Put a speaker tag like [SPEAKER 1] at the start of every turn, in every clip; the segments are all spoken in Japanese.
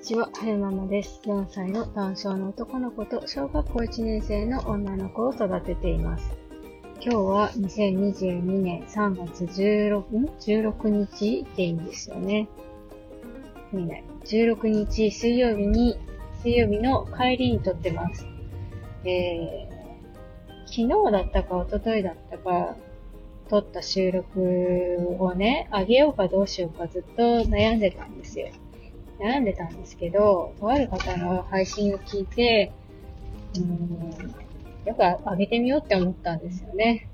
[SPEAKER 1] ちは、はるままです。4歳の男性の男の子と小学校1年生の女の子を育てています。今日は2022年3月 16, 16日でいいんですよね。いい。16日水曜日に、水曜日の帰りに撮ってます。えー、昨日だったか一昨日だったか、撮った収録をね、あげようかどうしようかずっと悩んでたんですよ。悩んでたんですけど、とある方の配信を聞いて、うん、よく上げてみようって思ったんですよね。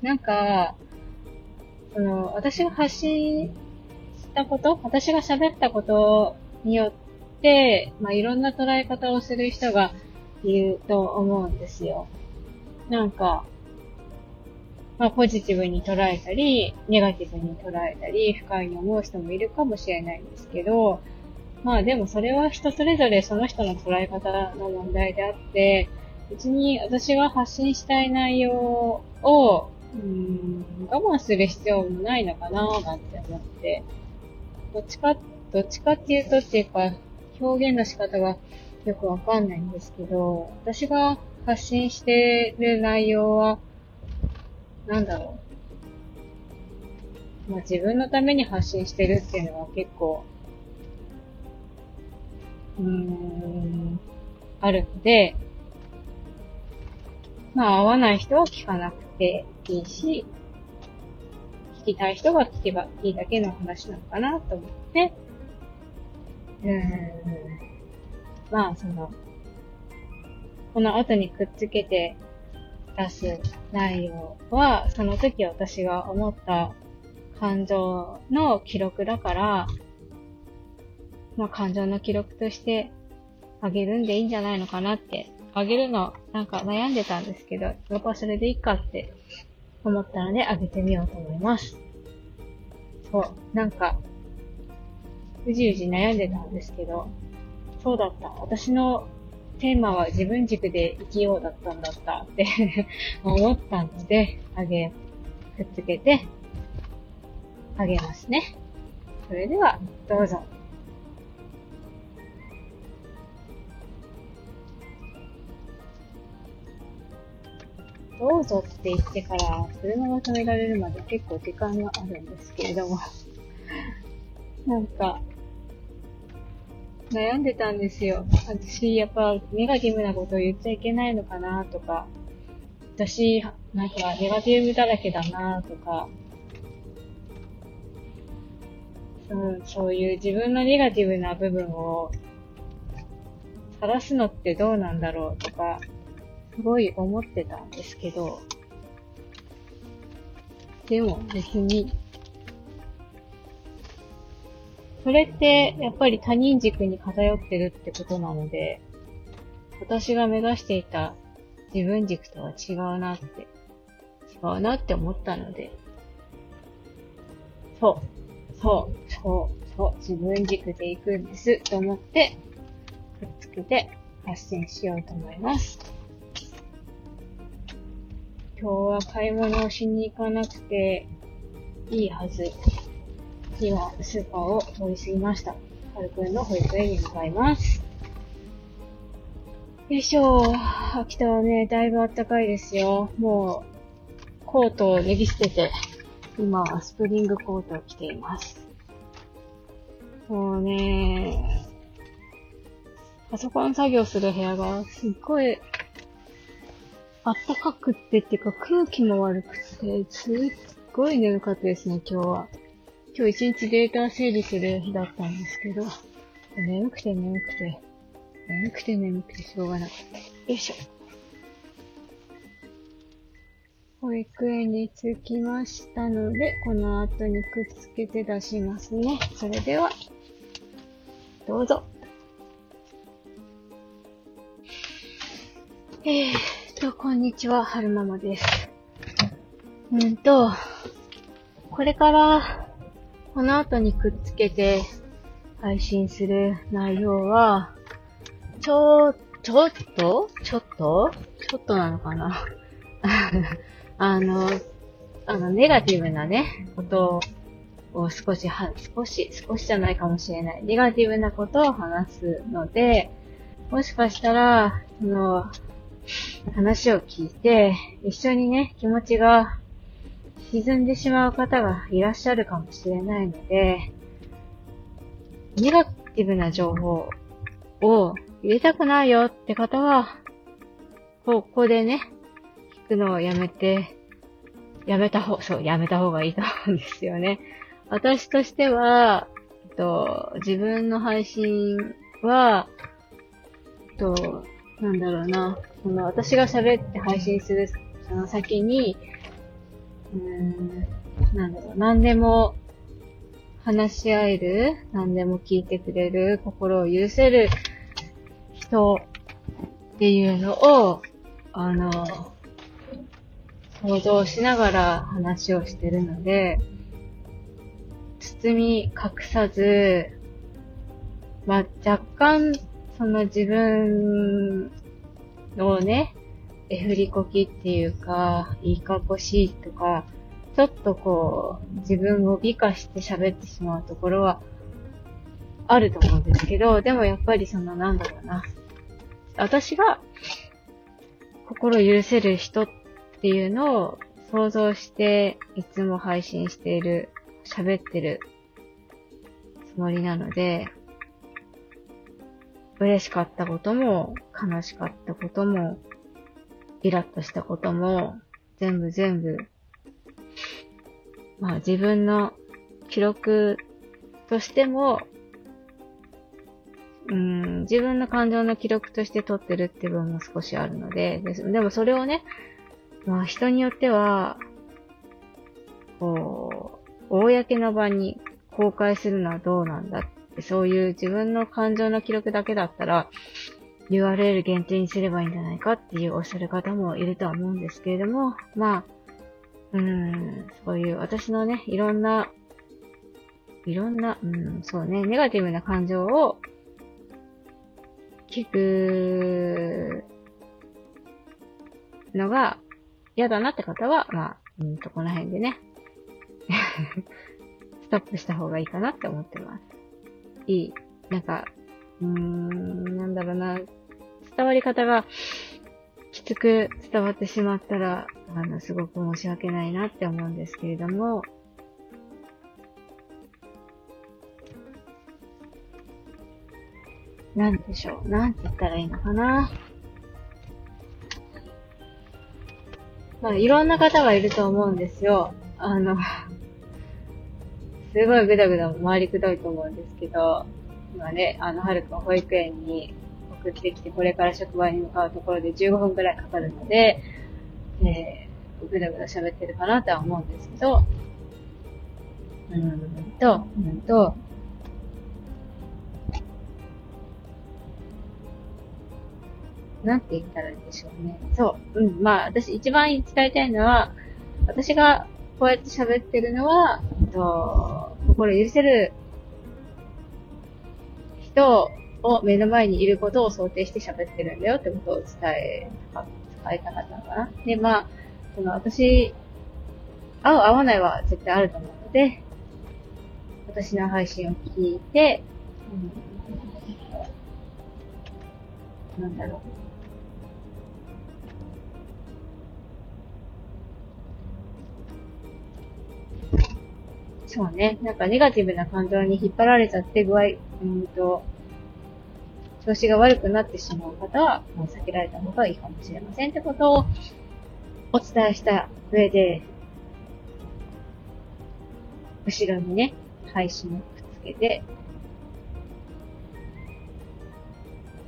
[SPEAKER 1] なんか、その、私が発信したこと、私が喋ったことによって、まあ、いろんな捉え方をする人がいると思うんですよ。なんか、まあ、ポジティブに捉えたり、ネガティブに捉えたり、不快に思う人もいるかもしれないんですけど、まあでもそれは人それぞれその人の捉え方の問題であって、別に私が発信したい内容を、うん、我慢する必要もないのかななんて思って、どっちか、どっちかっていうとっていうか、表現の仕方がよくわかんないんですけど、私が発信してる内容は、なんだろう。まあ自分のために発信してるっていうのは結構うーん、あるので、まあ合わない人は聞かなくていいし、聞きたい人が聞けばいいだけの話なのかなと思って、うーん、まあその、この後にくっつけて出す内容は、その時私が思った感情の記録だから、まあ、感情の記録としてあげるんでいいんじゃないのかなって、あげるのなんか悩んでたんですけど、やっぱそれでいいかって思ったのであげてみようと思います。そう、なんか、うじうじ悩んでたんですけど、そうだった。私のテーマは自分軸で生きようだったんだったって 思ったので、あげ、くっつけて、あげますね。それでは、どうぞ。どうぞって言ってから車が止められるまで結構時間があるんですけれども。なんか、悩んでたんですよ。私、やっぱ、ネガティブなことを言っちゃいけないのかなとか、私、なんか、ネガティブだらけだなとか、うん、そういう自分のネガティブな部分を、晒すのってどうなんだろうとか、すごい思ってたんですけど、でも別に、それってやっぱり他人軸に偏ってるってことなので、私が目指していた自分軸とは違うなって、違うなって思ったので、そう、そう、そう、そう、自分軸で行くんですと思って、くっつけて発信しようと思います。今日は買い物をしに行かなくていいはず。今、スーパーを通り過ぎました。はるくんの保育園に向かいます。よいしょ。秋田はね、だいぶ暖かいですよ。もう、コートを脱ぎ捨てて、今はスプリングコートを着ています。もうね、パソコン作業する部屋がすっごいあったかくってっていうか空気も悪くて、すっごい眠かったですね、今日は。今日一日データ整理する日だったんですけど、眠くて眠くて、眠くて眠くてしょうがなかった。よいしょ。保育園に着きましたので、この後にくっつけて出しますね。それでは、どうぞ。えーと、こんにちは、はるままです。うんと、これから、この後にくっつけて配信する内容は、ちょ、ちょっと？ちょっと？ちょっとなのかな？あの、あの、ネガティブなね、ことを少しは、少し、少しじゃないかもしれない。ネガティブなことを話すので、もしかしたら、その、話を聞いて、一緒にね、気持ちが沈んでしまう方がいらっしゃるかもしれないので、ネガティブな情報を入れたくないよって方は、ここでね、聞くのをやめて、やめた方、そう、やめた方がいいと思うんですよね。私としては、えっと、自分の配信は、えっと、なんだろうな、その私が喋って配信するその先に、うーん、なんだろう、何でも話し合える、何でも聞いてくれる、心を許せる人っていうのを、あの、想像しながら話をしてるので、包み隠さず、まあ、若干、その自分をね、えふりこきっていうか、いいかっこしいとか、ちょっとこう、自分を美化して喋ってしまうところは、あると思うんですけど、でもやっぱりそのなんだろうな。私が、心許せる人っていうのを想像して、いつも配信している、喋ってるつもりなので、嬉しかったことも、悲しかったことも、イラッとしたことも、全部全部まあ自分の記録としても、うん、自分の感情の記録として撮ってるって部分も少しあるので、ででもそれをね、まあ人によっては、こう、公の場に公開するのはどうなんだっ、そういう自分の感情の記録だけだったら、URL 限定にすればいいんじゃないかっていうおっしゃる方もいるとは思うんですけれども、まあ、うん、そういう私のね、いろんな、いろんな、うん、そうね、ネガティブな感情を聞くのが嫌だなって方は、まあ、うんと、この辺でね、ストップした方がいいかなって思ってます。いい。なんか、うーん、なんだろうな、伝わり方がきつく伝わってしまったら、あの、すごく申し訳ないなって思うんですけれども、なんでしょう。なんて言ったらいいのかな。まあ、いろんな方がいると思うんですよ。あの、すごいぐだぐだ回りくどいと思うんですけど、今ね、あの、はるくん保育園に送ってきて、これから職場に向かうところで15分くらいかかるので、えー、ぐだぐだ喋ってるかなとは思うんですけど、うんと、うんと、なんて言ったらいいでしょうね。そう。うん。まあ、私一番伝えたいのは、私がこうやって喋ってるのは、と心許せる人を目の前にいることを想定して喋ってるんだよってことを伝えたか伝えたかったのかな。で、まあ、その私、合う合わないは絶対あると思うので、私の配信を聞いて、うん、なんだろう。そうね。なんかネガティブな感情に引っ張られちゃって具合、うんと、調子が悪くなってしまう方は、もう避けられた方がいいかもしれませんってことをお伝えした上で、後ろにね、配信をくっつけて、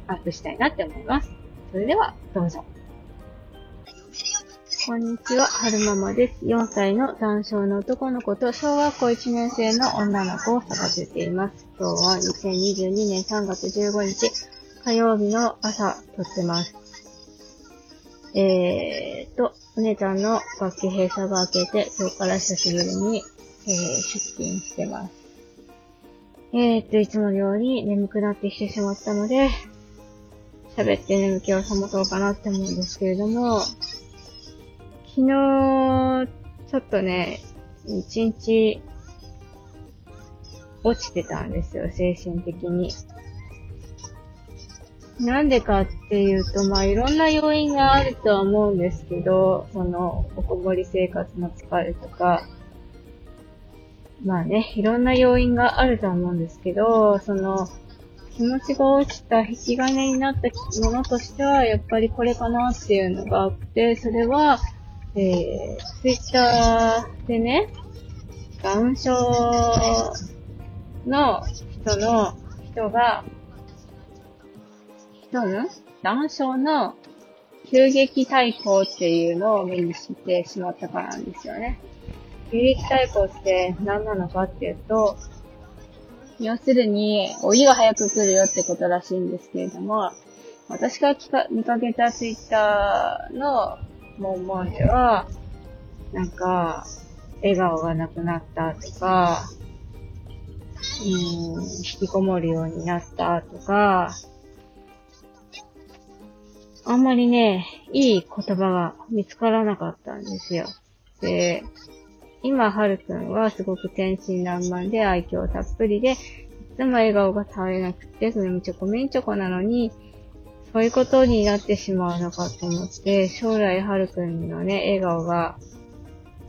[SPEAKER 1] アップしたいなって思います。それでは、どうぞ。こんにちは、はるままです。4歳の男性の男の子と小学校1年生の女の子を育てています。今日は2022年3月15日、火曜日の朝撮ってます。えーと、お姉ちゃんの学級閉鎖が明けて、今日から久しぶりに、えー、出勤してます。えーと、いつものように眠くなってきてしまったので、喋って眠気を保とうかなって思うんですけれども、昨日、ちょっとね、一日、落ちてたんですよ、精神的に。なんでかっていうと、まあいろんな要因があるとは思うんですけど、その、おこもり生活の疲れとか、まあね、いろんな要因があるとは思うんですけど、その、気持ちが落ちた引き金になったものとしては、やっぱりこれかなっていうのがあって、それは、えー、ツイッターでね、ダウン症の人の、人が、人のダウン症の急激対抗っていうのを目にしてしまったからなんですよね。急激対抗って何なのかっていうと、要するに、お湯が早く来るよってことらしいんですけれども、私が見かけたツイッターの文言では、なんか、笑顔がなくなったとか、うん、引きこもるようになったとか、あんまりね、いい言葉が見つからなかったんですよ。で、今、はるくんはすごく天真爛漫で愛嬌たっぷりで、いつも笑顔が絶えなくて、それもチョコメンチョコなのに、そういうことになってしまうのかと思って、将来はるくんのね、笑顔が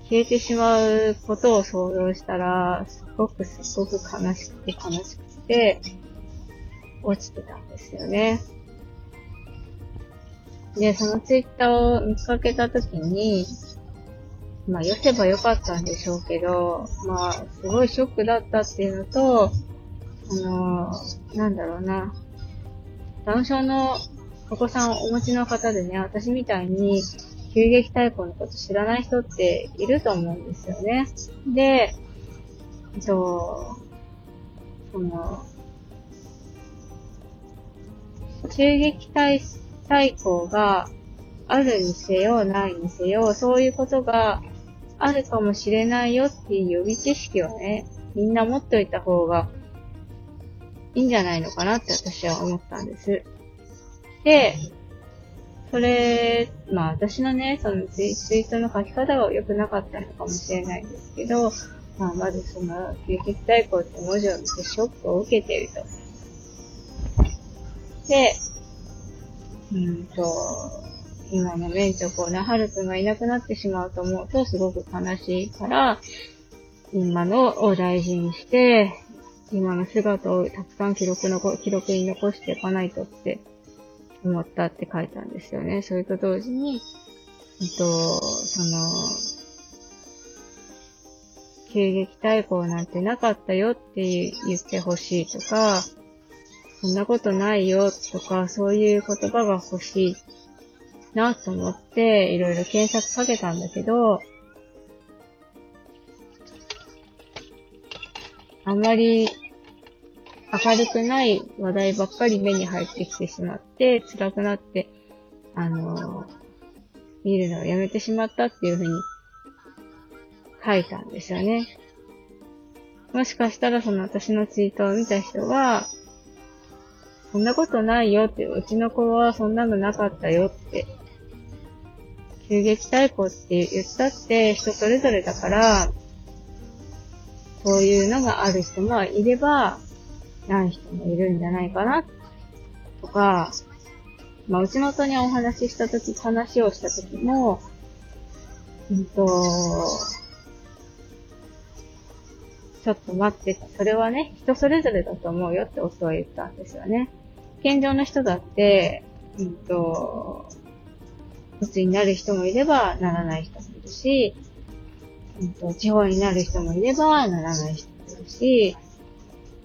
[SPEAKER 1] 消えてしまうことを想像したら、すごくすごく悲しくて悲しくて、落ちてたんですよね。で、そのツイッターを見かけたときに、まあ、寄せばよかったんでしょうけど、まあ、すごいショックだったっていうのと、あのー、なんだろうな。ダウン症のお子さんをお持ちの方でね、私みたいに急激対抗のこと知らない人っていると思うんですよね。で、えっと、その、急激対対抗があるにせよ、ないにせよ、そういうことがあるかもしれないよっていう予備知識をね、みんな持っておいた方がいいんじゃないのかなって私は思ったんです。で、それ、まあ私のね、そのツイツイートの書き方が良くなかったのかもしれないんですけど、まあまずその、吸血対抗って文字を見てショックを受けていると。で、うんと、今のメンチョコなハルくんがいなくなってしまうと思うとすごく悲しいから、今のを大事にして、今の姿をたくさん記録の、記録に残していかないとって思ったって書いたんですよね。それと同時に、えっと、その、急激対抗なんてなかったよって言ってほしいとか、そんなことないよとか、そういう言葉が欲しいなと思って、いろいろ検索かけたんだけど、あんまり明るくない話題ばっかり目に入ってきてしまって、辛くなって、あのー、見るのをやめてしまったっていうふうに書いたんですよね。もしかしたらその私のツイートを見た人は、そんなことないよって、うちの子はそんなのなかったよって急激対抗って言ったって人それぞれだから、そういうのがある人もいれば、ない人もいるんじゃないかな、とか、まあ、うちの夫にお話ししたとき、話をしたときも、うんと、ちょっと待って、それはね、人それぞれだと思うよって夫は言ったんですよね。健常の人だって、うんと、鬱になる人もいれば、ならない人もいるし、うんと、地方になる人もいれば、ならない人もいるし、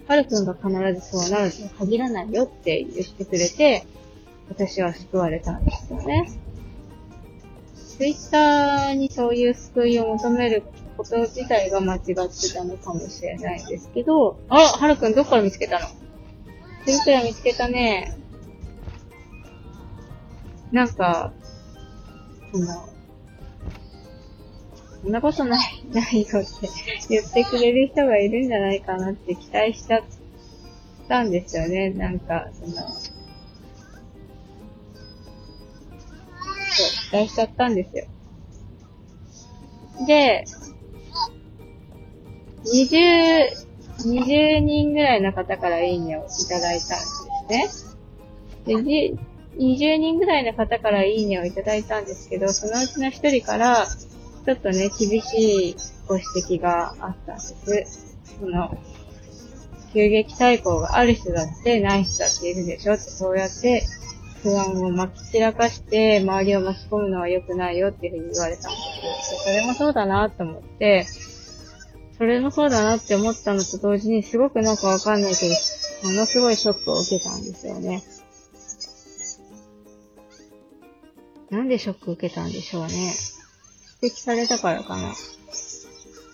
[SPEAKER 1] はるくんが必ずそうなるとは限らないよって言ってくれて、私は救われたんですよね。ツイッターにそういう救いを求めること自体が間違ってたのかもしれないですけど、あ、はるくんどっから見つけたの？ツイッター見つけたね。なんか、その、そんなことない、ないよって言ってくれる人がいるんじゃないかなって期待しちゃったんですよね。なんか、その、そう、期待しちゃったんですよ。で、20、20人ぐらいの方からいいねをいただいたんですね。で、20人ぐらいの方からいいねをいただいたんですけど、そのうちの1人から、ちょっとね、厳しいご指摘があったんです。その、急激対抗がある人だってない人だっているでしょって、そうやって不安を巻き散らかして周りを巻き込むのは良くないよっていうふうに言われたんですそれもそうだなと思って、それもそうだなって思ったのと同時にすごくなんかわかんないけど、ものすごいショックを受けたんですよね。なんでショック受けたんでしょうね。指摘されたからかな。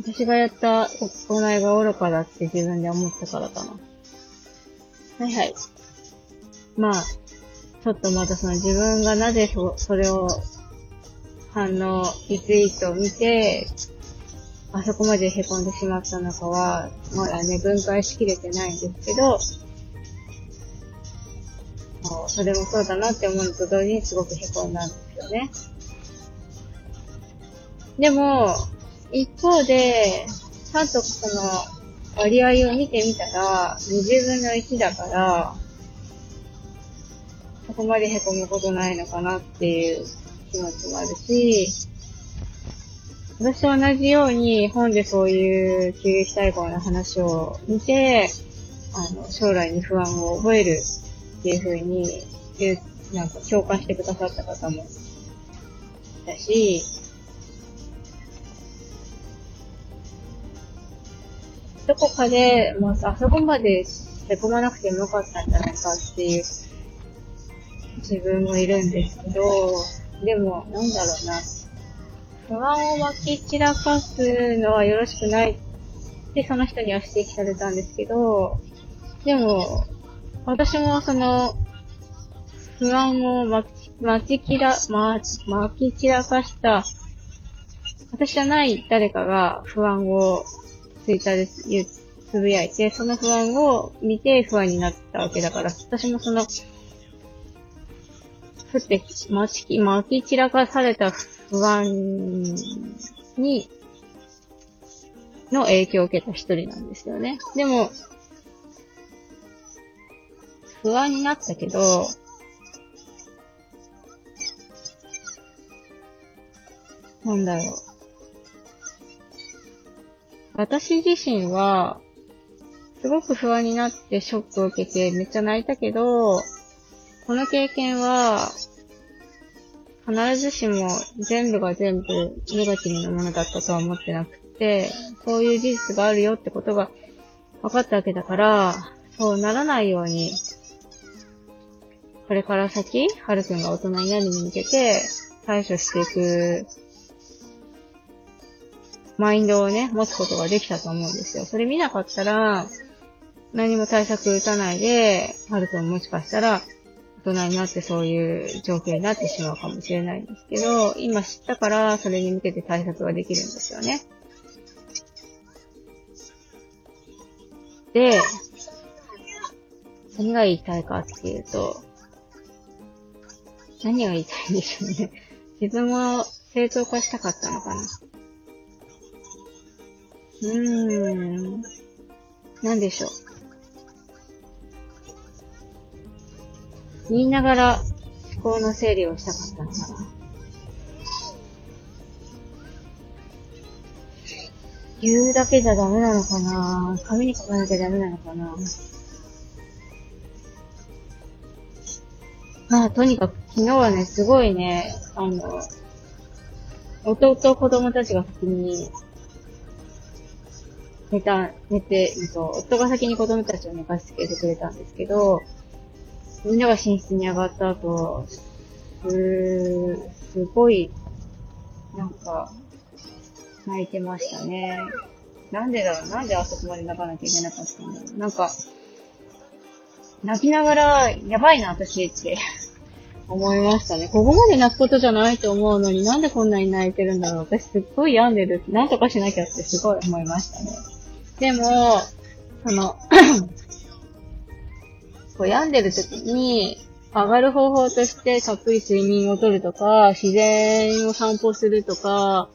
[SPEAKER 1] 私がやった行いが愚かだって自分で思ったからかな。はいはい。まあ、ちょっとまたその自分がなぜそそれを反応、リツイートを見て、あそこまで凹んでしまったのかは、まだね、分解しきれてないんですけど、それもそうだなって思うのと同時にすごく凹んだんですよね。でも、一方で、ちゃんとその割合を見てみたら、20分の1だから、そこまで凹むことないのかなっていう気持ちもあるし、私と同じように本でそういう急激対抗の話を見て、あの、将来に不安を覚えるっていう風に、なんか共感してくださった方もいたし、どこかで、もうあそこまでへこまなくてもよかったんじゃないかっていう自分もいるんですけど、でも、なんだろうな。不安を巻き散らかすのはよろしくないってその人には指摘されたんですけど、でも、私もその、不安を巻き、巻き散ら、巻き散らかした、私じゃない誰かが不安をツイッターでつぶやいて、その不安を見て不安になったわけだから、私もその、降って巻き、巻き散らかされた不安に、の影響を受けた一人なんですよね。でも、不安になったけど、なんだろう。私自身は、すごく不安になってショックを受けてめっちゃ泣いたけど、この経験は、必ずしも全部が全部ネガティブなものだったとは思ってなくて、そういう事実があるよってことが分かったわけだから、そうならないように、これから先、はるくんが大人になるに向けて対処していくマインドをね、持つことができたと思うんですよ。それ見なかったら、何も対策打たないで、ハルトももしかしたら、大人になってそういう状況になってしまうかもしれないんですけど、今知ったから、それに向けて対策ができるんですよね。で、何が言いたいかっていうと、何が言いたいんでしょうね。自分も正当化したかったのかな。うーん。なんでしょう。言いながら思考の整理をしたかったのかな。言うだけじゃダメなのかな紙に書かなきゃダメなのかなまあ、とにかく昨日はね、すごいね、あの、弟子供たちが先に寝た、寝て、えっと、夫が先に子供たちを寝かしつけてくれたんですけど、みんなが寝室に上がった後、す、すごい、なんか、泣いてましたね。なんでだろう？なんであそこまで泣かなきゃいけなかったんだろう？なんか、泣きながら、やばいな、私って思いましたね。ここまで泣くことじゃないと思うのになんでこんなに泣いてるんだろう？私すっごい病んでる。なんとかしなきゃってすごい思いましたね。でも、その こう病んでる時に、上がる方法としてたっぷり睡眠をとるとか、自然を散歩するとか、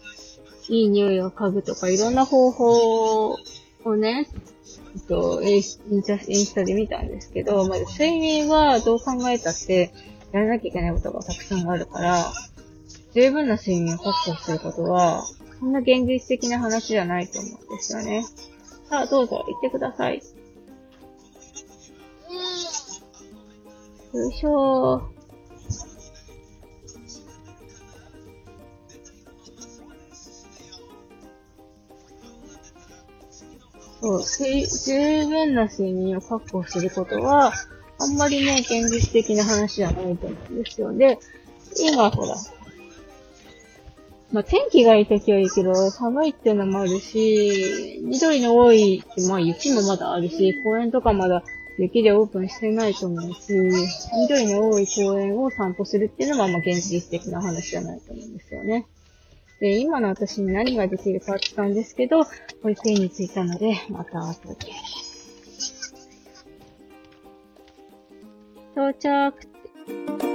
[SPEAKER 1] いい匂いを嗅ぐとか、いろんな方法をね、えっと、インスタで見たんですけど、まず睡眠はどう考えたってやらなきゃいけないことがたくさんあるから、十分な睡眠を確保することは、そんな現実的な話じゃないと思うんですよね。さあ、どうぞ、行ってください。よいしょー。そう、十分な睡眠を確保することは、あんまりね、現実的な話じゃないと思うんですよ。で、今ほら、まあ、天気がいい時はいいけど、寒いっていうのもあるし、緑の多い、まあ雪もまだあるし、公園とかまだ雪でオープンしてないと思うし、緑の多い公園を散歩するっていうのはまあ現実的な話じゃないと思うんですよね。で、今の私に何ができるかって言ったんですけど、保育園に着いたので、また後で。到着